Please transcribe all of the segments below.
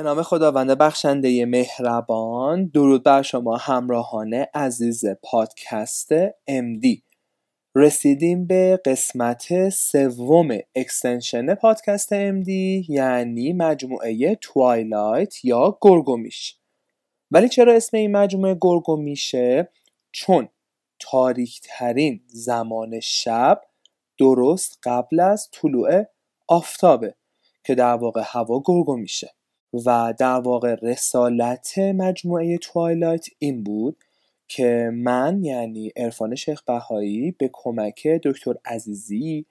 به نام خداوند بخشنده مهربان درود بر شما همراهان عزیز پادکست MD رسیدیم به قسمت سوم extension پادکست MD یعنی مجموعه Twilight یا گرگومیش. ولی چرا اسم این مجموعه گرگومیشه؟ چون تاریکترین زمان شب درست قبل از طلوع آفتابه که در واقع هوا گرگو میشه و در واقع رسالت مجموعه توایلایت این بود که من یعنی عرفان شیخ بهایی به کمک دکتر عزیزی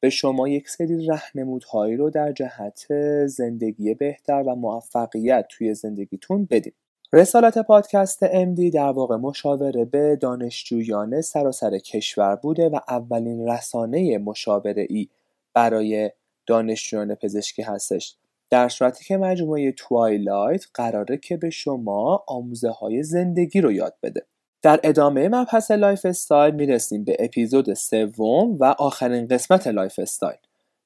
به شما یک سری رهنمودهایی رو در جهت زندگی بهتر و موفقیت توی زندگیتون بدیم. رسالت پادکست MD در واقع مشاوره به دانشجویان سراسر کشور بوده و اولین رسانه مشاوره ای برای دانشجویان پزشکی هستش. در صورتی که مجموعه Twilight قراره که به شما آموزه های زندگی رو یاد بده. در ادامه مبحث lifestyle می‌رسیم به اپیزود سوم و آخرین قسمت lifestyle.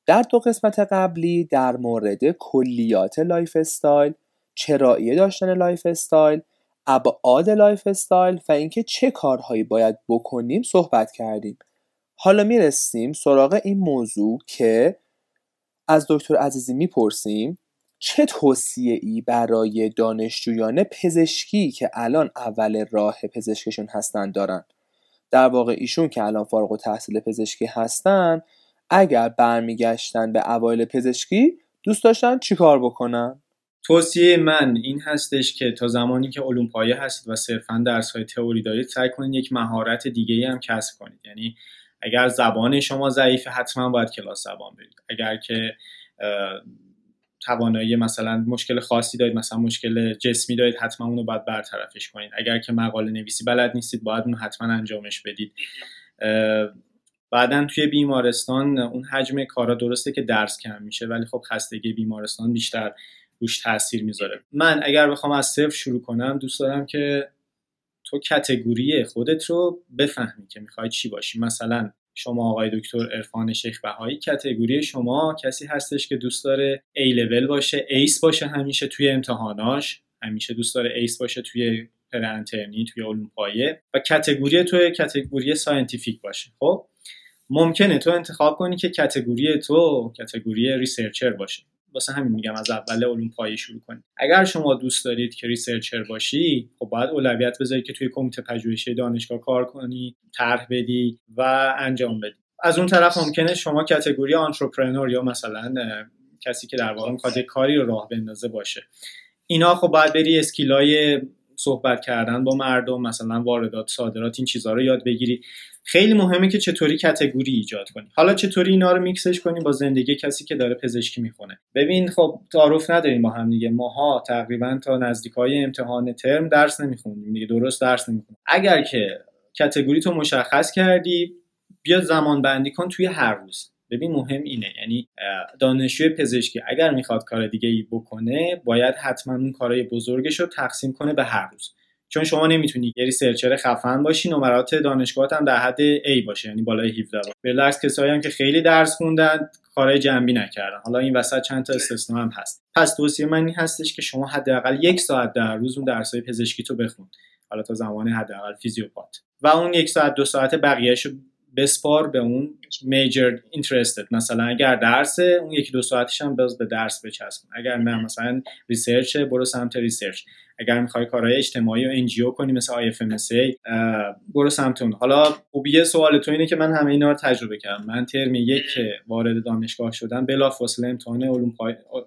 در دو قسمت قبلی در مورد کلیات lifestyle چرایی داشتن lifestyle ابعاد lifestyle و اینکه چه کارهایی باید بکنیم صحبت کردیم. حالا می‌رسیم سراغ این موضوع که از دکتر عزیزی می‌پرسیم چه توصیه ای برای دانشجویان پزشکی که الان اول راه پزشکشون هستن دارن؟ در واقع ایشون که الان فارغ و تحصیل پزشکی هستن اگر برمیگشتن به اوایل پزشکی دوست داشتن چیکار بکنن؟ توصیه من این هستش که تا زمانی که علوم پایه هستید و صرفا درس های تئوری دارید سعی کنید یک مهارت دیگه هم کسب کنید. یعنی اگر زبان شما ضعیفه حتما باید کلاس زبان برید اگر که توانایی مثلا مشکل خاصی دارید مثلا مشکل جسمی دارید حتما اونو باید برطرفش کنید. اگر که مقاله نویسی بلد نیستید باید اونو حتما انجامش بدید. بعدا توی بیمارستان اون حجم کارا درسته که درس کم میشه ولی خب خستگی بیمارستان بیشتر روش تاثیر می‌ذاره. من اگر بخوام از صفر شروع کنم دوست دارم که تو category خودت رو بفهمی که می‌خوای چی باشی. مثلا شما آقای دکتر عرفان شیخ بهایی category شما کسی هستش که دوست داره A لول باشه ace باشه همیشه توی امتحاناش همیشه دوست داره ace باشه توی پرانترنی توی علوم پایه و category تو category scientific باشه. خب ممکنه تو انتخاب کنی که category تو category researcher باشه. واسه همین میگم از اول علوم پایه شروع کنید اگر شما دوست دارید که researcher باشی خب باید اولویت بذارید که توی کمیته پژوهشی دانشگاه کار کنی طرح بدی و انجام بدی. از اون طرف ممکنه شما category entrepreneur یا مثلا کسی که در واقع کاری رو راه بندازه باشه. اینا خب باید بری اسکیلای صحبت کردن با مردم مثلا واردات صادرات این چیزها رو یاد بگیری. خیلی مهمه که چطوری کتگوری ایجاد کنی. حالا چطوری اینا رو میکسش کنی با زندگی کسی که داره پزشکی می‌خونه. ببین خب تعارف نداریم با هم دیگه. ماها تقریبا تا نزدیک های امتحان ترم درس نمی‌خونیم دیگه. درست درس نمی‌خونیم. اگر که کتگوری تو مشخص کردی بیا زمان بندی کن توی هر روز. ببین مهم اینه یعنی دانشجوی پزشکی اگر می‌خواد کار دیگه ای بکنه باید حتما اون کارهای بزرگش رو تقسیم کنه به هر روز. چون شما نمی‌تونی یه ریسرچر خفن باشی نمرات دانشگاهت هم در حد A باشه یعنی بالای 17 باشه. بالعکس کسایی هم که خیلی درس خوندن کارهای جنبی نکردن. حالا این وسط چند تا استثنا هم هست. پس توصیه من این هستش که شما حداقل یک ساعت در روز اون درسای پزشکی تو بخون. حالا تا زمان حداقل فیزیوپات. و اون یک ساعت دو ساعت بقیهش بسپار به اون major interest ت مثلا اگر درس اون یکی دو ساعتش هم باز به درس بچسبون. اگر نه مثلا research برو سمت research اگر می‌خوای کارهای اجتماعی و NGO کنی مثل IF برو سمت اون. حالا خوبیه سوال تو اینه که من همه اینا رو تجربه کردم. من ترم یک وارد دانشگاه شدم. بلافاصله امتحان علوم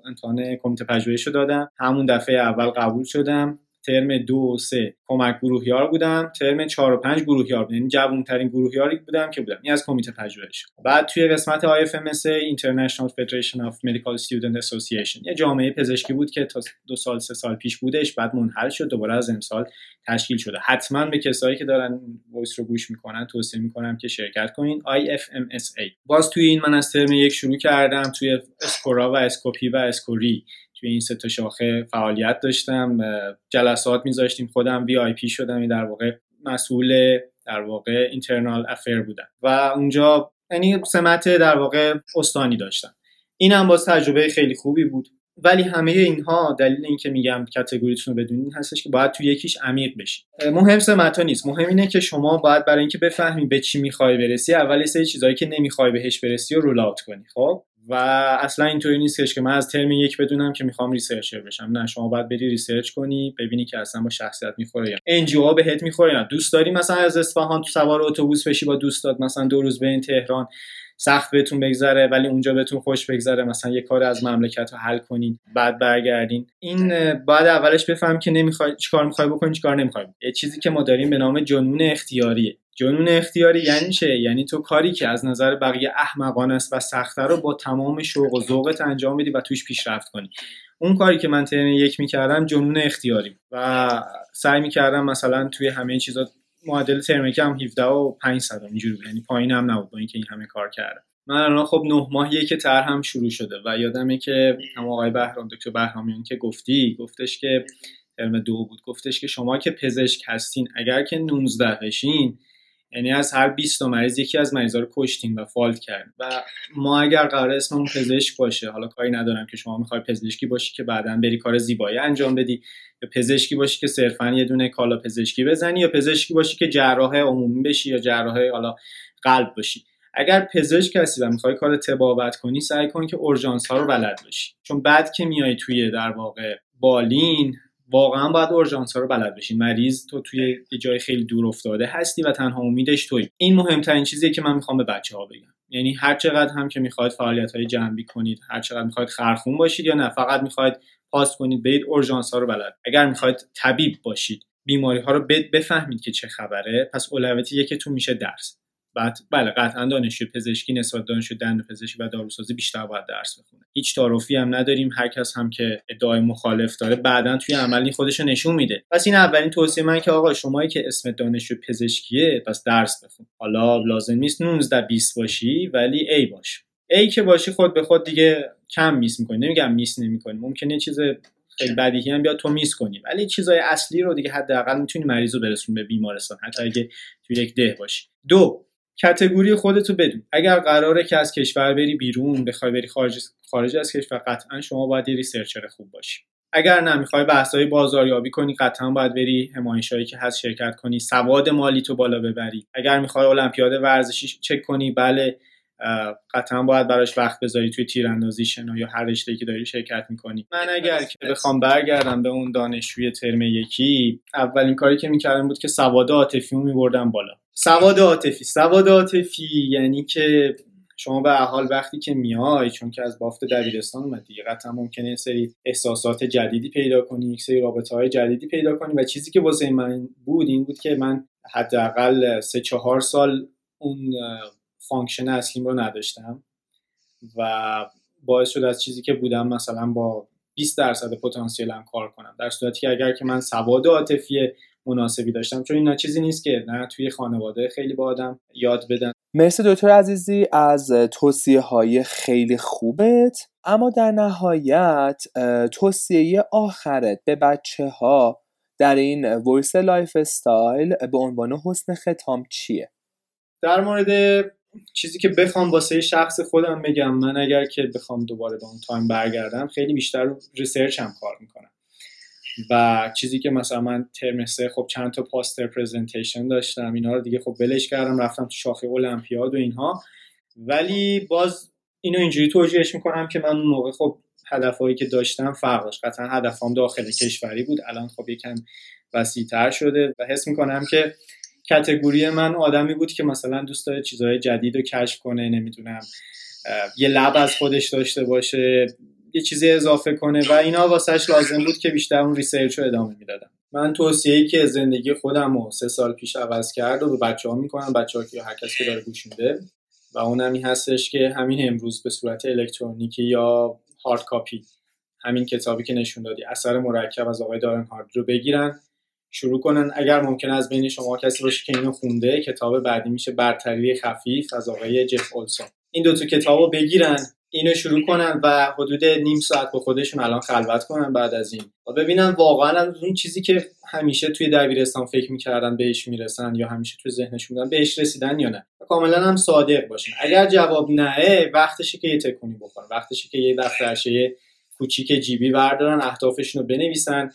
امتحان کمیته پژوهش رو دادم. همون دفعه اول قبول شدم. ترم دو و سه کمک گروهیار بودم ترم چهار و پنج گروهیار بودم یعنی جوانترین گروهیاری بودم که بودم. این از کمیته پژوهش. بعد توی قسمت IFMSA International Federation of Medical Student Association یه جامعه پزشکی بود که تا دو سال سه سال پیش بودش بعد منحل شد دوباره از امسال تشکیل شده. حتما به کسایی که دارن voice رو گوش می‌کنن توصیه می‌کنم که شرکت کنین. IFMSA باز توی این من از ترم یک شروع کردم توی SCORA و SCOPE و SCORE. توی این سه تا شاخه فعالیت داشتم جلسات میذاشتیم خودم وی آی پی شدم در واقع مسئول در واقع اینترنال افیر بودم. و اونجا یعنی سمت در واقع استانی داشتم. این هم باز تجربه خیلی خوبی بود. ولی همه اینها دلیل اینکه میگم کاتگوریتون رو بدونین هستش که باید تو یکیش عمیق بشی مهم سمتا نیست. مهم اینه که شما باید برای اینکه بفهمی به چی می‌خوای برسی اول سری چیزایی که نمی‌خوای بهش برسی و رول کنی خب؟ و اصلا اینطوری نیستش که من از ترم یک بدونم که می‌خوام researcher بشم. نه شما باید بری research کنی ببینی که اصلا با شخصیت می‌خوره یا NGO بهت می‌خوره یا دوست داری مثلا از اصفهان تو سوار اتوبوس بشی با دوستات مثلا دو روز بیاین تهران سخت بهتون بگذره ولی اونجا بهتون خوش بگذره مثلا یه کار از مملکت رو حل کنین بعد برگردین. این بعد اولش بفهم که نمی‌خوای چیکار می‌خوای بکنی چیکار نمی‌خوای یه چیزی که ما داریم به نام جنون اختیاریه. جنون اختیاری یعنی چه؟ یعنی تو کاری که از نظر بقیه احمقانه است و سخته رو با تمام شوق و ذوقت انجام بدی و توش پیشرفت کنی. اون کاری که من ترم یک می‌کردم جنون اختیاری و سعی می‌کردم مثلا توی همه چیزا معادل ترم هم 17 و 500 اینجوری یعنی پایین هم نبود با اینکه این همه کار کردم. من الان خب نه ماهیه که تر هم شروع شده و یادمه که هم آقای بهرام دکتر بهرامیان که گفتی گفتش که ترم دو بود. گفتش که شما که پزشک هستین اگر که 19 بشین یعنی از هر 20 تا مریض یکی از مریضا رو کشتیم و فالت کردیم. و ما اگر قرار اسممون پزشک باشه حالا کاری ندارم که شما می‌خوای پزشکی باشی که بعدا بری کار زیبایی انجام بدی یا پزشکی باشی که صرفا یه دونه کالا پزشکی بزنی یا پزشکی باشی که جراح عمومی بشی یا جراح حالا قلب باشی. اگر پزشک هستی و می‌خوای کار تبابت کنی سعی کن که اورژانس ها رو بلد باشی چون بعد که میای توی در واقع بالین واقعا باید اورژانس ها رو بلد بشین. مریض تو توی یه جای خیلی دور افتاده هستی و تنها امیدش توی. این مهمترین چیزیه که من می‌خوام به بچه ها بگم. یعنی هر چقدر هم که می‌خواید فعالیت های جنبی کنید هر چقدر می‌خواید خرخون باشید یا نه فقط می‌خواید پاس کنید برید اورژانس ها رو بلد. اگر می‌خواید طبیب باشید بیماری ها رو بفهمید که چه خبره پس اولویت یکتون میشه درس. بعد بله قطعا دانشجو پزشکی نسبت دانشجو دندون پزشکی و داروسازی بیشتر باید درس بخونه. هیچ تعارفی هم نداریم هر کس هم که ادعای مخالف داره بعدا توی عملی خودش نشون میده. پس این اولین توصیه من که آقا شمایی که اسم دانشجو پزشکیه پس درس بخون. حالا لازم نیست 19 20 باشی ولی ای باش. A که باشی خود به خود دیگه کم miss می‌کنی. نمیگم miss نمی‌کنی. ممکنه چیز خیلی بدیهی هم بیاد تو miss کنی. ولی چیزای اصلی رو دیگه حداقل می‌تونی مریض رو برسون به بیمارستان. حتی اگه توی یک ده باشی. دو category خودتو بدون. اگر قراره که از کشور بری بیرون بخوای بری خارج خارج از کشور قطعا شما باید یه researcher خوب باشی. اگر نه می‌خوای بحث‌های بازاریابی کنی قطعا باید بری همایشایی که هست شرکت کنی. سواد مالی تو بالا ببری. اگر می‌خوای المپیاد ورزشی چک کنی بله. قطعا باید براش وقت بذاری توی تیراندازی شنا یا هر رشته‌ای که داری شرکت می‌کنی. من اگر که بخوام برگردم به اون دانشجوی ترم یکی اولین کاری که می‌کردم بود که سواد عاطفی میبردم بالا. سواد عاطفی سواد عاطفی یعنی که شما به حال وقتی که میای چون که از بافت دبیرستان اومدی قطعا ممکنه سری احساسات جدیدی پیدا کنی یک سری رابطه های جدیدی پیدا کنی و چیزی که واسه من بود این بود که من حداقل سه چهار سال اون function اصلیم رو نداشتم و باعث شد از چیزی که بودم مثلا با 20 درصد پتانسیلم کار کنم. در صورتی که اگر که من سواد عاطفی مناسبی داشتم چون این چیزی نیست که نه توی خانواده خیلی با آدم یاد بدن. مرسی دکتر عزیزی از توصیه های خیلی خوبت. اما در نهایت توصیه آخرت به بچه ها در این voice lifestyle به عنوان حسن ختام چیه؟ در مورد چیزی که بخوام واسه شخص خودم بگم من اگر که بخوام دوباره به اون time برگردم خیلی بیشتر research هم کار می‌کنم. و چیزی که مثلا من ترم سه خب چند تا poster presentation داشتم اینا رو دیگه خب ولش کردم رفتم تو شاخه المپیاد و اینها. ولی باز اینو اینجوری توجیهش می‌کنم که من اون موقع خب هدفهایی که داشتم فرق داشت قطعا هدفم داخل کشوری بود. الان خب یکم وسیعتر شده و حس می‌کنم که کتگوری من آدمی بود که مثلا دوست داره چیزهای جدید رو کشف کنه نمی‌دونم یه لب از خودش داشته باشه یه چیزی اضافه کنه و اینا واسهش لازم بود که بیشتر اون ریسرچ رو ادامه می‌دادم. من توصیه‌ای که زندگی خودم رو سه سال پیش عوض کرد و به بچه ها می‌کنم بچه ها که هر کسی داره گوش میده و اونم این هستش که همین امروز به صورت الکترونیکی یا هارد کاپی همین کتابی که نشون دادی اثر مرکب از آقای دارن هارد رو بگیرن. شروع کنن. اگر ممکن از بین شما کسی باشه که اینو خونده کتاب بعدی میشه برتری خفیف از آقای جف اولسون. این دو تا کتابو بگیرن اینو شروع کنن و حدود نیم ساعت با خودشون الان خلوت کنن بعد از این. و ببینن واقعا اون چیزی که همیشه توی دبیرستان فکر می‌کردن بهش می‌رسن یا همیشه توی ذهنشون بودن بهش رسیدن یا نه. کاملا هم صادق باشن اگر جواب نه وقتشه که یه تکونی بکنن وقتشه که یه دفترچه کوچیک جیبی بردارن اهدافشون رو بنویسن.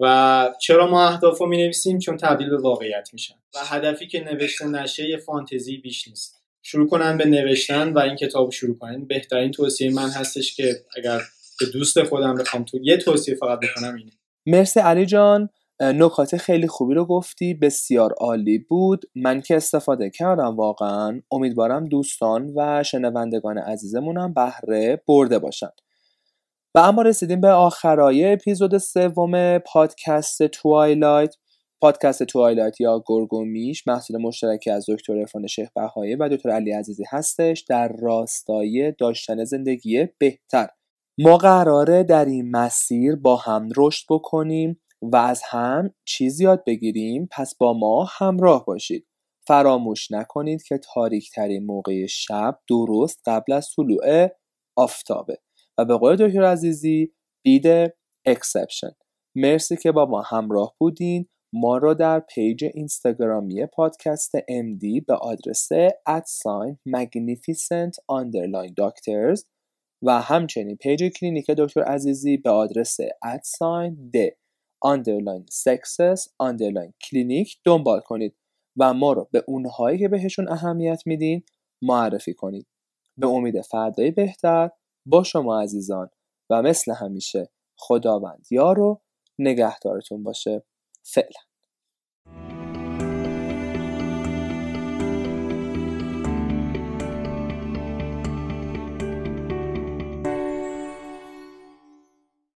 و چرا ما اهداف رو می نویسیم چون تبدیل به واقعیت میشن. و هدفی که نوشته نشه یه فانتزی بیش نیست. شروع کنن به نوشتن و این کتاب شروع کنن. بهترین توصیه من هستش که اگر به دوست خودم بخوام تو یه توصیه فقط بکنم اینه. مرسی علی جان. نکات خیلی خوبی رو گفتی. بسیار عالی بود. من که استفاده کردم واقعا. امیدوارم دوستان و شنوندگان عزیزمونم بهره برده باشن. و اما رسیدیم به آخرای اپیزود سوم پادکست Twilight. پادکست Twilight یا گرگومیش محصول مشترکی از دکتر عرفان شیخ بهایی و دکتر علی عزیزی هستش در راستای داشتن زندگی بهتر. ما قراره در این مسیر با هم رشد بکنیم و از هم چیزی یاد بگیریم پس با ما همراه باشید. فراموش نکنید که تاریک ترین موقع شب درست قبل از طلوع آفتابه. و به قول دکتر عزیزی be the exception. مرسی که با ما همراه بودین. ما را در پیج اینستاگرامی پادکست MD به آدرس at sign magnificent underline doctors و همچنین پیج کلینیک دکتر عزیزی به آدرس at sign the underline sexes underline clinic دنبال کنید و ما رو به اونهایی که بهشون اهمیت میدین معرفی کنید. به امید فردای بهتر با شما عزیزان و مثل همیشه خداوند یار و نگهدارتون باشه. فعلا.